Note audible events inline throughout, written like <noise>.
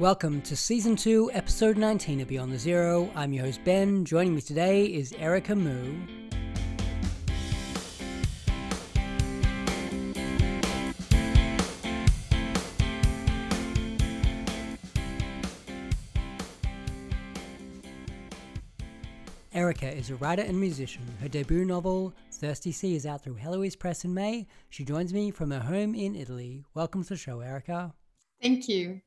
Welcome to Season 2, Episode 19 of Beyond the Zero. I'm your host Ben. Joining me today is Erica Mou. Erica is a writer and musician. Her debut novel, Thirsty Sea, is out through Heloise Press in May. She joins me from her home in Italy. Welcome to the show, Erica. Thank you.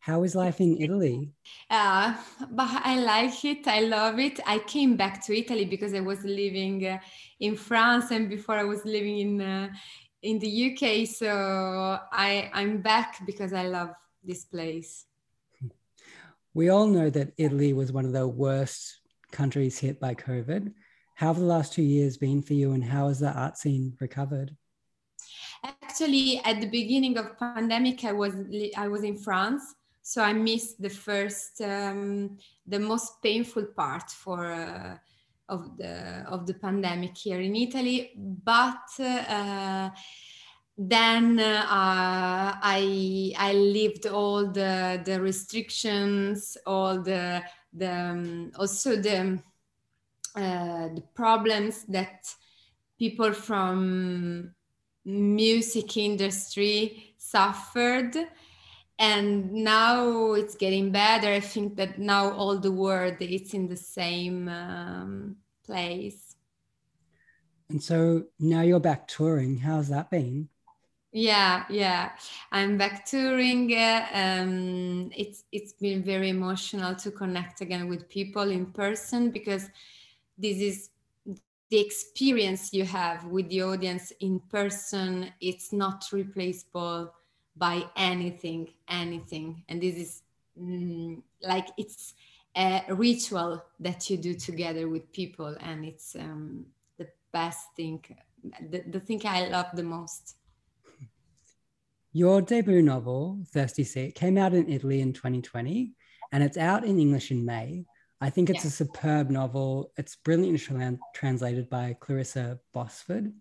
How is life in Italy? Uh, but I like it. I love it. I came back to Italy because I was living uh, in France, and before I was living in uh, in the UK. So I I'm back because I love this place. We all know that Italy was one of the worst countries hit by COVID. How have the last two years been for you, and how has the art scene recovered? Actually, at the beginning of pandemic, I was I was in France, so I missed the first, um, the most painful part for uh, of the of the pandemic here in Italy. But uh, then uh, I I lived all the the restrictions, all the the um, also the uh, the problems that people from music industry suffered and now it's getting better. I think that now all the world is in the same um, place. And so now you're back touring. How's that been? Yeah yeah. I'm back touring uh, um, it's it's been very emotional to connect again with people in person because this is the experience you have with the audience in person. It's not replaceable by anything anything. And this is mm, like it's a ritual that you do together with people and it's um, the best thing the, the thing i love the most. Your debut novel thirsty sea came out in italy in 2020 and it's out in english in may. I think it's yeah. a superb novel. It's brilliantly translated by clarissa botsford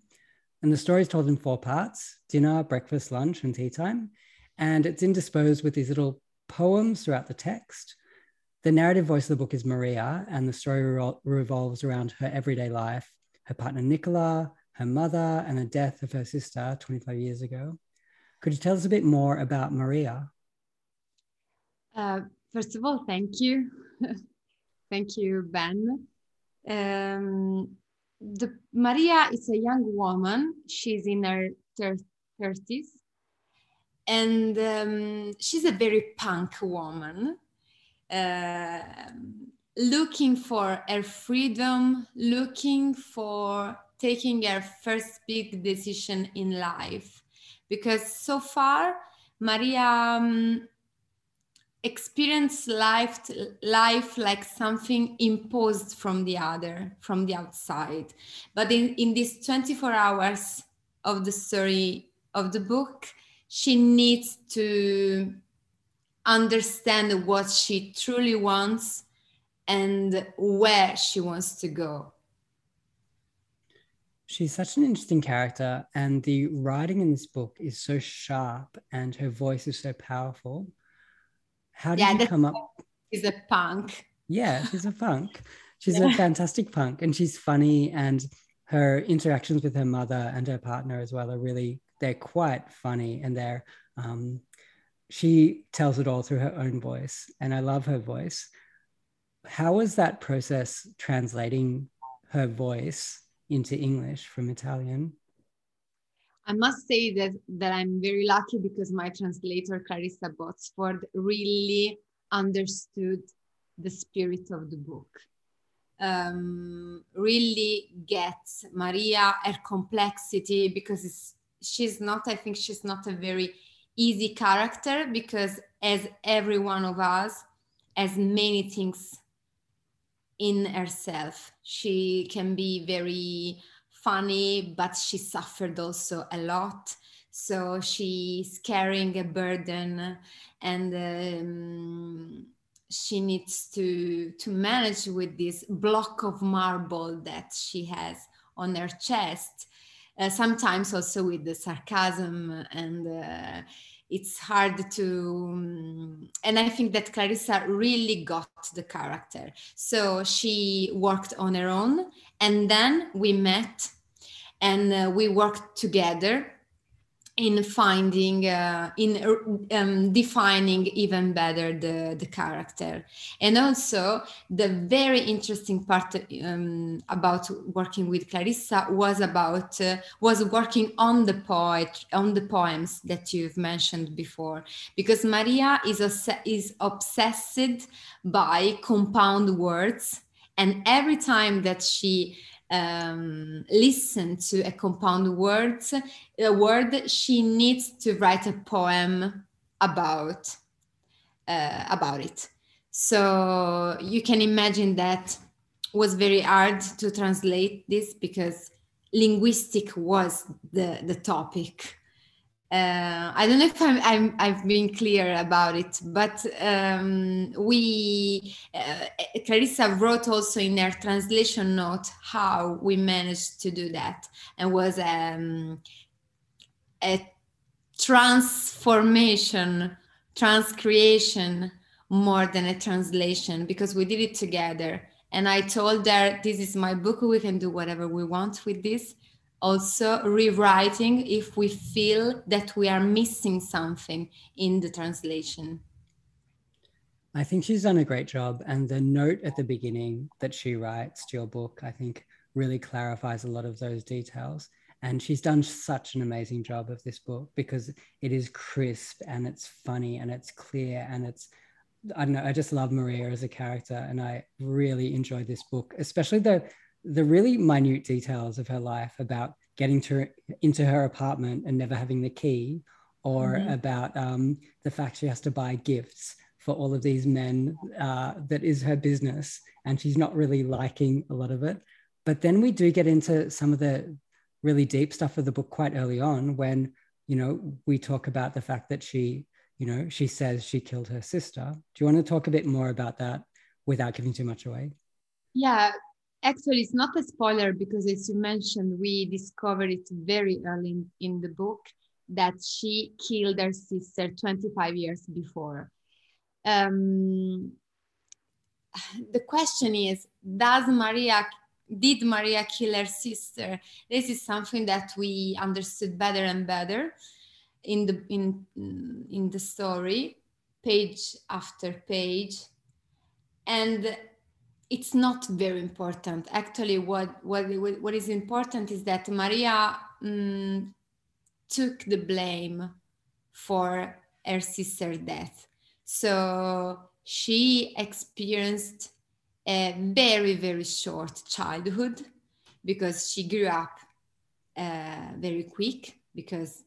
and the story is told in four parts dinner, breakfast, lunch, and tea time. And it's interspersed with these little poems throughout the text. The narrative voice of the book is Maria, and the story re- revolves around her everyday life, her partner Nicola, her mother, and the death of her sister 25 years ago. Could you tell us a bit more about Maria? Uh, first of all, thank you. <laughs> thank you, Ben. Um, the Maria is a young woman. She's in her thirties, and um, she's a very punk woman, uh, looking for her freedom, looking for taking her first big decision in life. Because so far, Maria um, experience life life like something imposed from the other from the outside but in in these 24 hours of the story of the book she needs to understand what she truly wants and where she wants to go She's such an interesting character, and the writing in this book is so sharp, and her voice is so powerful. How did yeah, you come up? She's a punk. Yeah, she's a punk. <laughs> She's yeah. a fantastic punk and she's funny and her interactions with her mother and her partner as well are really they're quite funny and they're um, she tells it all through her own voice and I love her voice. How was that process translating her voice into English from Italian? I must say that that I'm very lucky because my translator Clarissa Botsford really understood the spirit of the book. Um, really gets Maria her complexity because she's not. I think she's not a very easy character because as every one of us has many things in herself. She can be very funny, but she suffered also a lot. So she's carrying a burden and um, she needs to, to manage with this block of marble that she has on her chest. Uh, sometimes also with the sarcasm and uh, it's hard to um, and i think that clarissa really got the character. So she worked on her own and then we met and uh, we worked together in finding uh, in um, defining even better the the character. And also the very interesting part um, about working with clarissa was about uh, was working on the poet on the poems that you've mentioned before. Because maria is is obsessed by compound words and every time that she um, listen to a compound words a word she needs to write a poem about uh, about it. So you can imagine that was very hard to translate this because linguistic was the the topic uh, I don't know if I'm, i have been clear about it, but um, we, uh, Clarissa wrote also in her translation note how we managed to do that and was um, a transformation, transcreation more than a translation because we did it together. And I told her, this is my book, we can do whatever we want with this also rewriting if we feel that we are missing something in the translation. I think she's done a great job. And the note at the beginning that she writes to your book, I think really clarifies a lot of those details. And she's done such an amazing job of this book because it is crisp and it's funny and it's clear and it's I don't know, I just love Maria as a character and I really enjoyed this book, especially the the really minute details of her life about getting to into her apartment and never having the key, or mm-hmm. about um, the fact she has to buy gifts for all of these men uh, that is her business, and she's not really liking a lot of it. But then we do get into some of the really deep stuff of the book quite early on when you know we talk about the fact that she you know she says she killed her sister do you want to talk a bit more about that without giving too much away yeah actually it's not a spoiler because as you mentioned we discovered it very early in, in the book that she killed her sister 25 years before. Um, the question is does maria did maria kill her sister? This is something that we understood better and better in the in in the story page after page. And it's not very important. Actually, what what what is important is that Maria um, took the blame for her sister's death. So she experienced a very very short childhood because she grew up uh, very quick because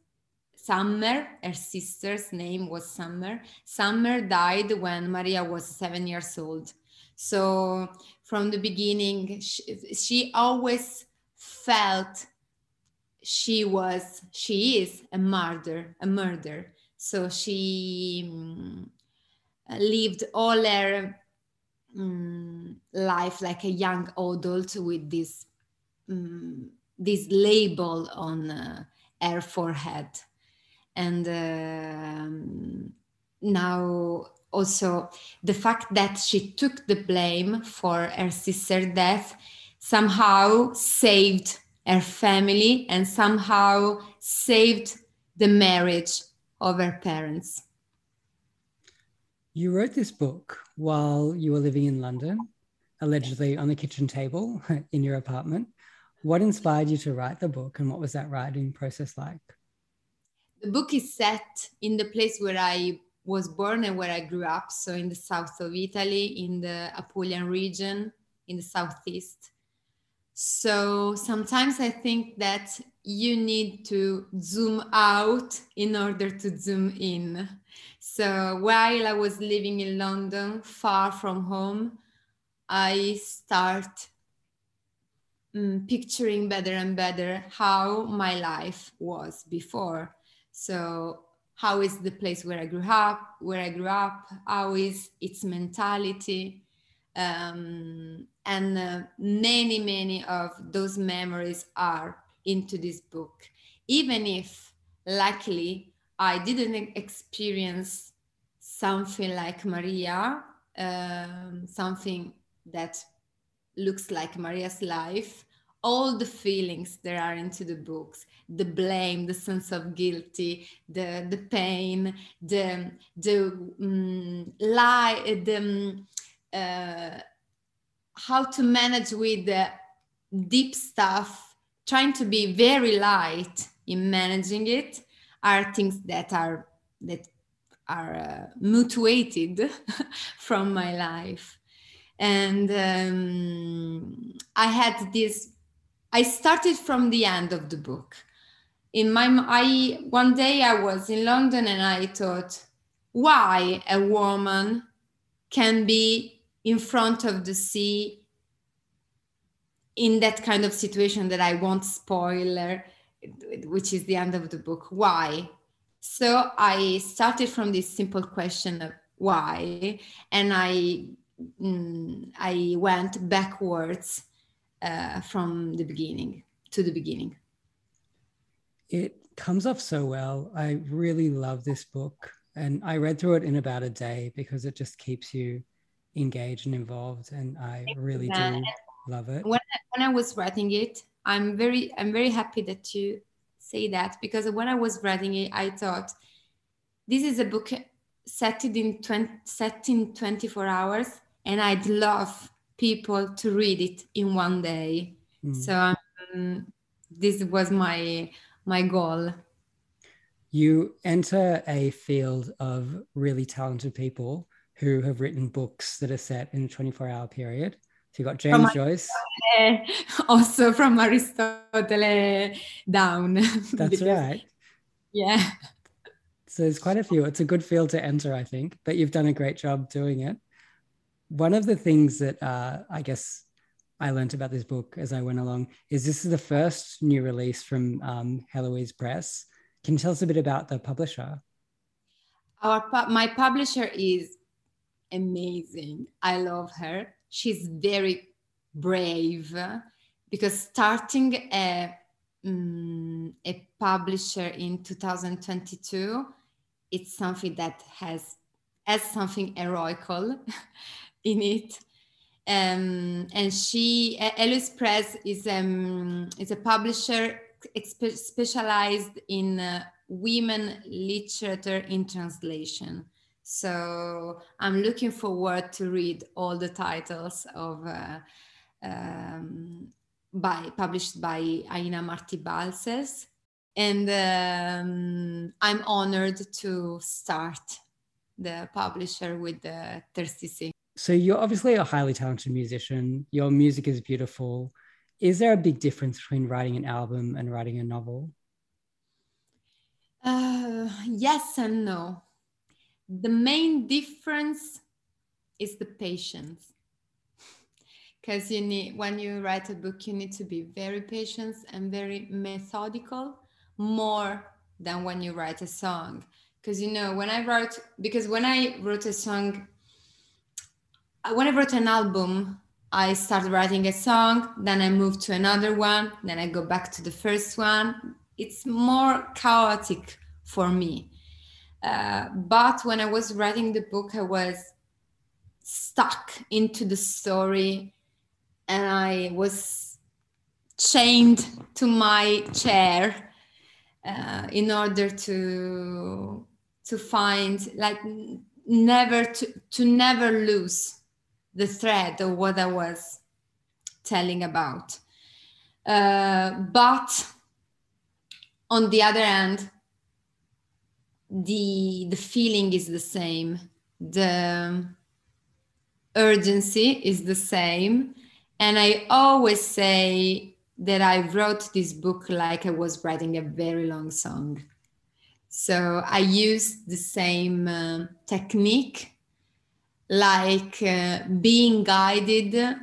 Summer, her sister's name was Summer. Summer died when Maria was seven years old. So from the beginning, she, she always felt she was, she is a murder, a murder. So she um, lived all her um, life like a young adult with this um, this label on uh, her forehead and uh, now also the fact that she took the blame for her sister's death somehow saved her family and somehow saved the marriage of her parents. You wrote this book while you were living in London, allegedly on the kitchen table <laughs> in your apartment. What inspired you to write the book and what was that writing process like? The book is set in the place where I was born and where I grew up, so in the south of Italy, in the Apulian region, in the southeast. So sometimes I think that you need to zoom out in order to zoom in. So while I was living in London, far from home, I start um, picturing better and better how my life was before. So how is the place where I grew up, where I grew up, how is its mentality, um, and uh, many, many of those memories are into this book. Even if, luckily, I didn't experience something like Maria, um, something that looks like Maria's life, all the feelings there are into the books the blame the sense of guilty the the pain the the um, lie the um, uh, how to manage with the deep stuff trying to be very light in managing it are things that are that are uh, mutuated <laughs> from my life. And um, i had this I started from the end of the book. In my, I one day I was in London and I thought, why a woman can be in front of the sea in that kind of situation that I won't spoil, which is the end of the book. Why? So I started from this simple question of why, and I mm, I went backwards uh, from the beginning to the beginning. It comes off so well. I really love this book. And I read through it in about a day because it just keeps you engaged and involved. And I really do love it. When I, when I was writing it, I'm very I'm very happy that you say that because when I was writing it, I thought this is a book set in 20, set in 24 hours and I'd love people to read it in one day. Mm. So um, this was my my goal. You enter a field of really talented people who have written books that are set in a 24 hour period. So you've got James from Joyce. <laughs> Also from Aristotle down. <laughs> That's right. Yeah. So there's quite a few. It's a good field to enter, I think, but you've done a great job doing it one of the things that uh, I guess I learned about this book as I went along is this is the first new release from um, Heloise Press. Can you tell us a bit about the publisher? Our my publisher is amazing. I love her. She's very brave because starting a um, a publisher in 2022, it's something that has as something heroical <laughs> in it. Um, and she, Heloise Press, is um, is a publisher specialized in uh, women literature in translation. So I'm looking forward to read all the titles of uh, um, by published by Aina Marti Balcells, and um, I'm honored to start the publisher with the Thirsty Sea so you're obviously a highly talented musician. Your music is beautiful. Is there a big difference between writing an album and writing a novel? Uh, yes and no. The main difference is the patience. Because you need when you write a book, you need to be very patient and very methodical, more than when you write a song. Because you know, when I wrote because when I wrote a song when I wrote an album, I started writing a song, then I moved to another one, then I go back to the first one. It's more chaotic for me. Uh, but when I was writing the book, I was stuck into the story and I was chained to my chair uh, in order to to find like never to to never lose the thread of what I was telling about. Uh, but on the other hand, the the feeling is the same. The urgency is the same. And I always say that I wrote this book like I was writing a very long song. So I used the same uh, technique like uh, being guided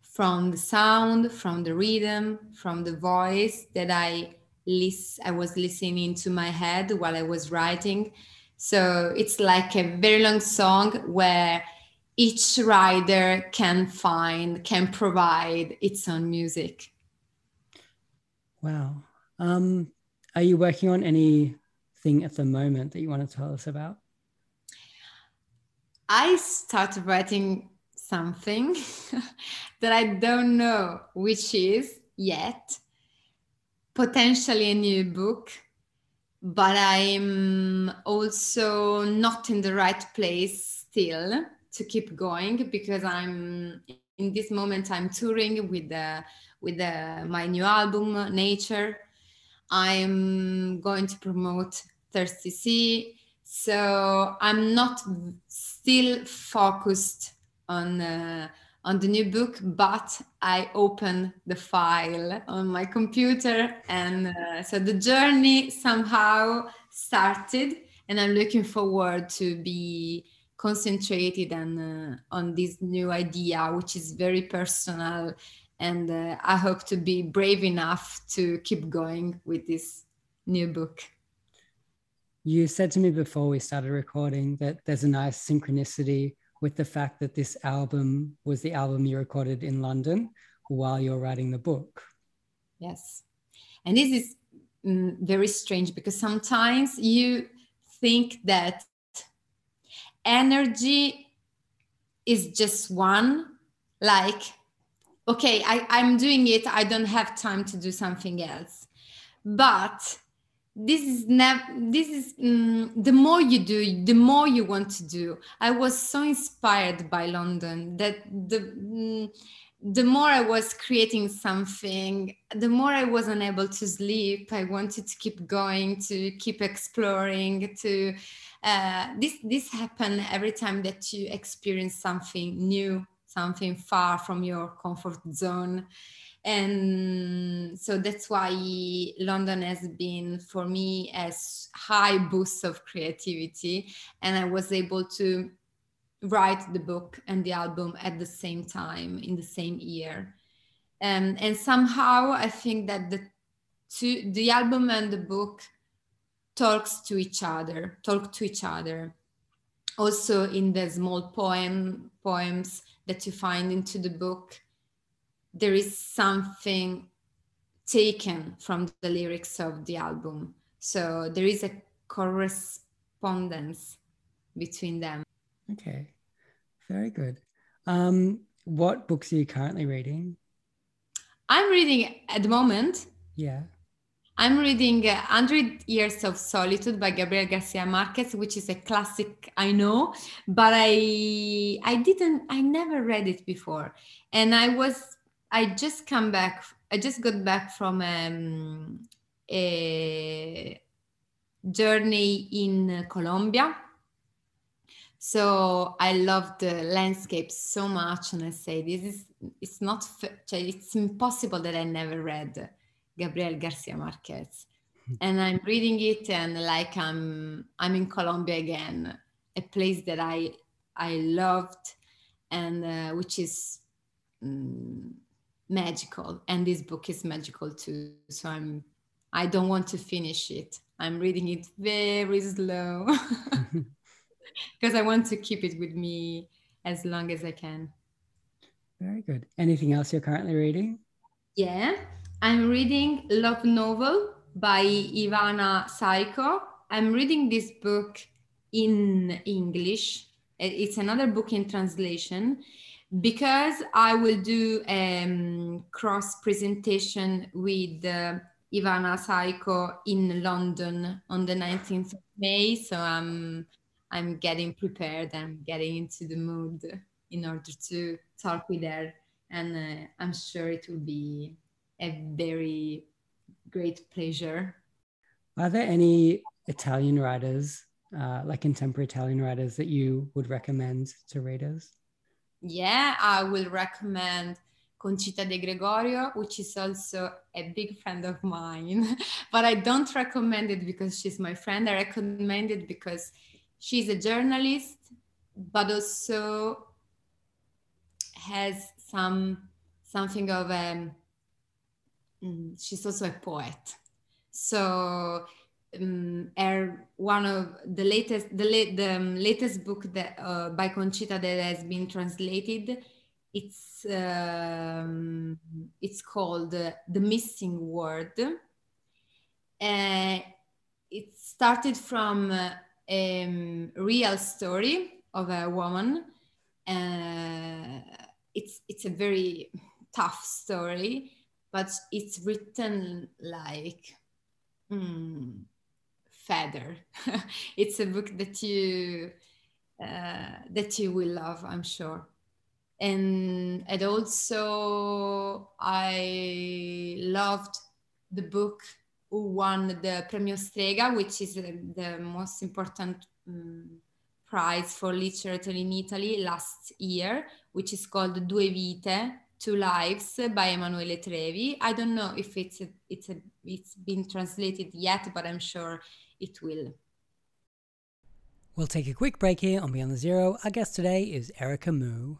from the sound, from the rhythm, from the voice that I lis- I was listening to my head while I was writing. So it's like a very long song where each rider can find, can provide its own music. Wow. Um, are you working on any thing at the moment that you want to tell us about? I started writing something <laughs> that I don't know which is yet. Potentially a new book, but I'm also not in the right place still to keep going because I'm in this moment I'm touring with the with the, my new album Nature. I'm going to promote Thirsty Sea, so I'm not still focused on uh, on the new book, but I open the file on my computer, and uh, so the journey somehow started, and I'm looking forward to be concentrated on uh, on this new idea, which is very personal, and uh, I hope to be brave enough to keep going with this new book. You said to me before we started recording that there's a nice synchronicity with the fact that this album was the album you recorded in London while you're writing the book. Yes. And this is mm, very strange because sometimes you think that energy is just one, like, okay, I, I'm doing it, I don't have time to do something else. But this is never this is um, the more you do the more you want to do. I was so inspired by london that the um, the more i was creating something the more i was unable to sleep. I wanted to keep going to keep exploring to uh, this this happened every time that you experience something new something far from your comfort zone and so that's why london has been for me as high boost of creativity. And i was able to write the book and the album at the same time in the same year. And and somehow i think that the two the album and the book talks to each other talk to each other. Also in the small poem poems that you find into the book there is something taken from the lyrics of the album. So there is a correspondence between them. Okay, very good. Um, what books are you currently reading? I'm reading at the moment. Yeah. I'm reading uh, 100 Years of Solitude by Gabriel Garcia Marquez, which is a classic, I know, but I I didn't I never read it before. And I was I just come back. I just got back from um, a journey in Colombia. So I love the landscape so much, and I say this is it's not it's impossible that I never read Gabriel Garcia Marquez, <laughs> and I'm reading it and like I'm I'm in Colombia again, a place that I I loved, and uh, which is. Um, magical and this book is magical too so i'm i don't want to finish it. I'm reading it very slow <laughs> <laughs> because i want to keep it with me as long as i can. Very good. Anything else you're currently reading? Yeah. I'm reading love novel by ivana sajko. I'm reading this book in english. It's another book in translation because I will do a um, cross presentation with uh, Ivana Sajko in London on the 19th of May. So I'm I'm getting prepared. I'm getting into the mood in order to talk with her, and uh, I'm sure it will be a very great pleasure. Are there any Italian writers, uh, like contemporary Italian writers, that you would recommend to readers? Yeah, I will recommend Concita De Gregorio, which is also a big friend of mine. <laughs> but I don't recommend it because she's my friend. I recommend it because she's a journalist, but also has some something of a. Mm, she's also a poet. So um, are one of the latest the, la- the um, latest book that uh, by Concita that has been translated. It's um, it's called uh, The Missing Word. Uh, it started from uh, a real story of a woman. Uh, it's it's a very tough story, but it's written like mm, feather. <laughs> it's a book that you uh, that you will love, I'm sure. And and also I loved the book who won the Premio Strega, which is the most important um, prize for literature in Italy last year, which is called Due Vite, Two Lives by Emanuele Trevi. I don't know if it's a, it's a, it's been translated yet, but I'm sure it will. We'll take a quick break here on Beyond the Zero. Our guest today is Erica Mou.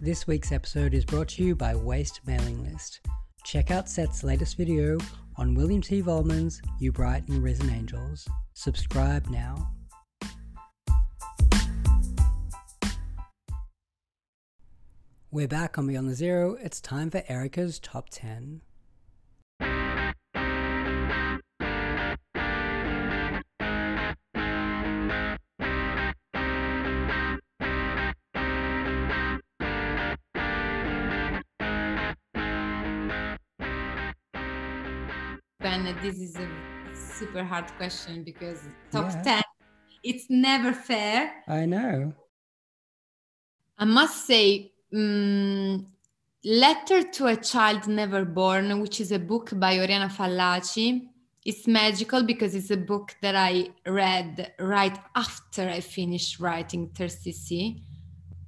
This week's episode is brought to you by Waste Mailing List. Check out Seth's latest video on William T. Vollmann's You Bright and Risen Angels. Subscribe now. We're back on Beyond the Zero. It's time for Erica's Top 10. Ben, this is a super hard question because top yeah. 10, it's never fair. I know. I must say, um, Letter to a Child Never Born, which is a book by Oriana Fallaci. It's magical because it's a book that I read right after I finished writing Thirsty Sea.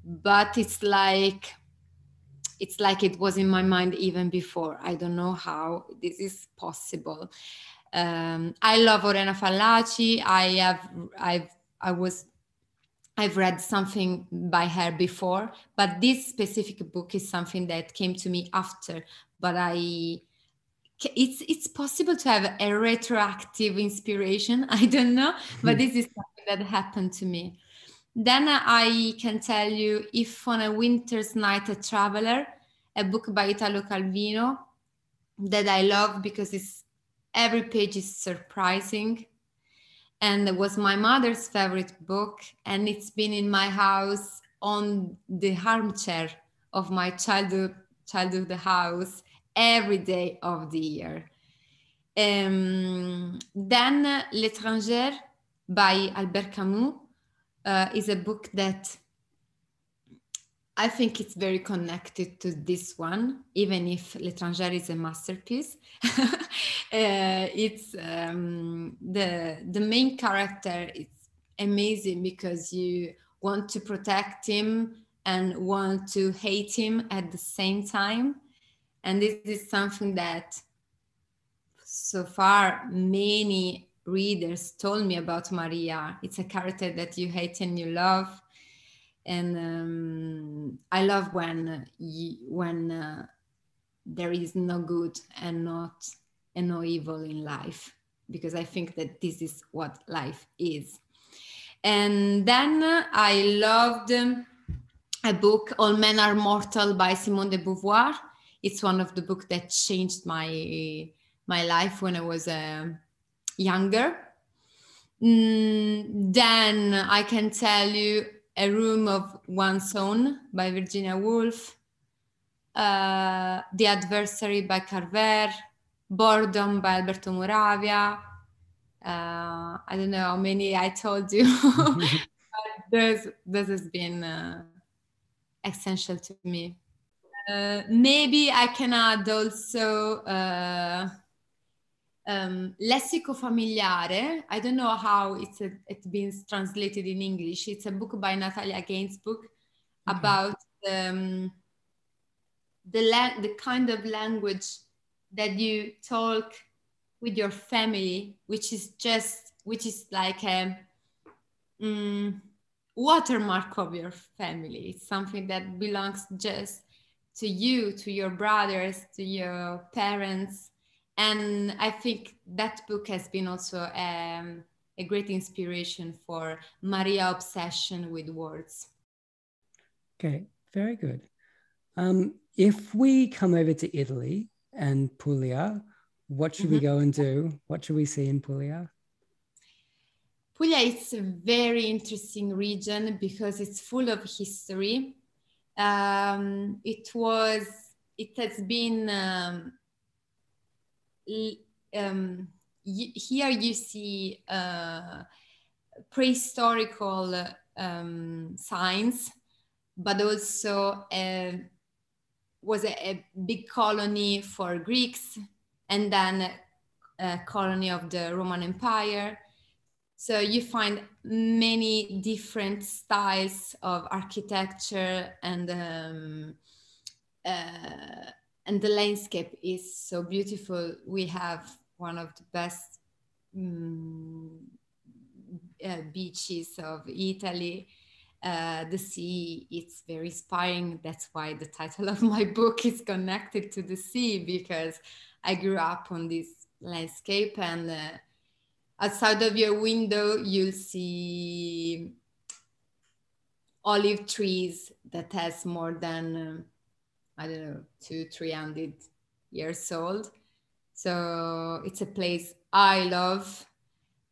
But it's like it's like it was in my mind even before. I don't know how this is possible. Um, I love Oriana Fallaci. I have I've I was I've read something by her before, but this specific book is something that came to me after. But I, it's it's possible to have a retroactive inspiration. <laughs> I don't know, mm-hmm. but this is something that happened to me. Then I can tell you, if on a winter's night, a traveler, a book by Italo Calvino that I love because it's every page is surprising and it was my mother's favorite book and it's been in my house on the armchair of my childhood childhood house every day of the year um, then l'étranger by albert camus uh, is a book that I think it's very connected to this one, even if L'étranger is a masterpiece. <laughs> uh, it's um, the the main character. It's amazing because you want to protect him and want to hate him at the same time, and this is something that so far many readers told me about Maria. It's a character that you hate and you love and um, I love when when uh, there is no good and not and no evil in life because I think that this is what life is. And then I loved a book, All Men Are Mortal by Simone de Beauvoir. It's one of the books that changed my my life when I was uh, younger. Mm, then I can tell you a Room of One's Own by Virginia Woolf, uh, The Adversary by Carrère, Boredom by Alberto Moravia. Uh, I don't know how many I told you. <laughs> this, this has been uh, essential to me. Uh, maybe I can add also uh, um, Lessico Familiare. I don't know how it's a, it's been translated in English. It's a book by Natalia Ginzburg about um, the la- the kind of language that you talk with your family, which is just which is like a um, watermark of your family. It's something that belongs just to you, to your brothers, to your parents and I think that book has been also um, a great inspiration for Maria obsession with words. Okay, very good. Um, if we come over to Italy and Puglia, what should mm-hmm. we go and do? What should we see in Puglia? Puglia is a very interesting region because it's full of history. Um, it was, it has been, um, um, y- here you see uh, prehistorical um, signs, but also a, was a, a, big colony for Greeks and then a colony of the Roman Empire. So you find many different styles of architecture and um, uh, and the landscape is so beautiful. We have one of the best um, uh, beaches of Italy. Uh, the sea it's very inspiring. That's why the title of my book is connected to the sea because i grew up on this landscape and uh, outside of your window you'll see olive trees that has more than um, i don't know two three hundred years old. So it's a place i love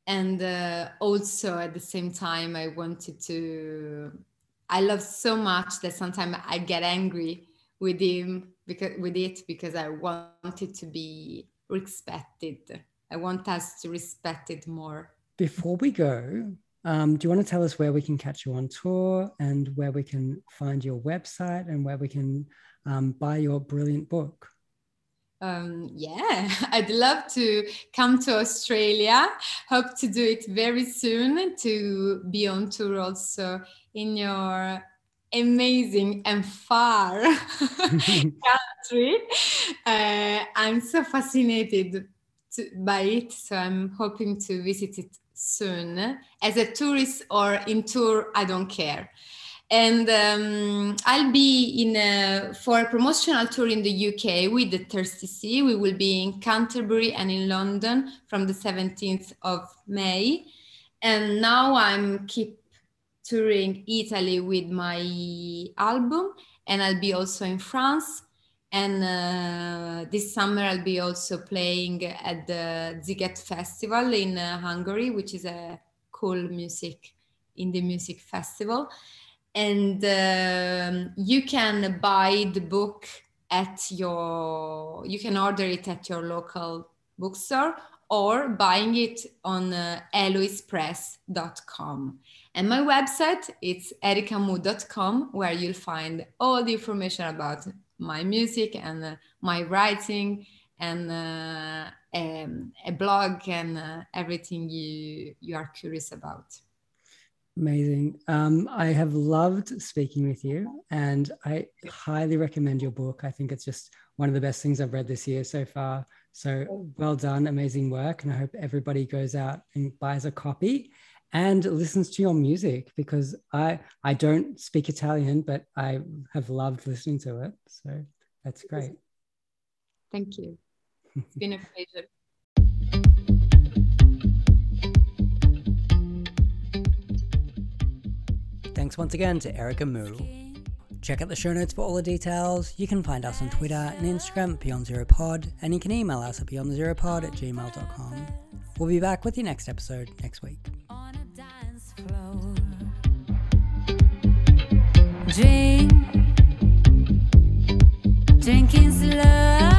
and uh, also at the same time i wanted to i love so much that sometimes i get angry with him because with it because i wanted to be respected. I want us to respect it more. Before we go um, do you want to tell us where we can catch you on tour and where we can find your website and where we can um, buy your brilliant book um, yeah, <laughs> I'd love to come to Australia. Hope to do it very soon to be on tour also in your amazing and far <laughs> country. Uh, I'm so fascinated to, by it, so I'm hoping to visit it soon. As a tourist or in tour, I don't care and um, I'll be in a, for a promotional tour in the UK with the Thirsty Sea. We will be in Canterbury and in London from the 17th of May. And now I'm keep touring Italy with my album, and I'll be also in France. And uh, this summer I'll be also playing at the Sziget Festival in uh, Hungary, which is a cool music indie music festival and um, you can buy the book at your you can order it at your local bookstore or buying it on uh, eloispress.com and my website it's ericamou.com where you'll find all the information about my music and uh, my writing and uh, um, a blog and uh, everything you you are curious about Amazing. Um, I have loved speaking with you, and I highly recommend your book. I think it's just one of the best things I've read this year so far. So well done, amazing work. And I hope everybody goes out and buys a copy and listens to your music because I I don't speak Italian, but I have loved listening to it. So that's great. Thank you. It's been a pleasure. Thanks once again to Erica Mou. Check out the show notes for all the details. You can find us on Twitter and Instagram Beyond Zero Pod, and you can email us at beyondzeropod at gmail.com. We'll be back with your next episode next week. Drink, drinking slow.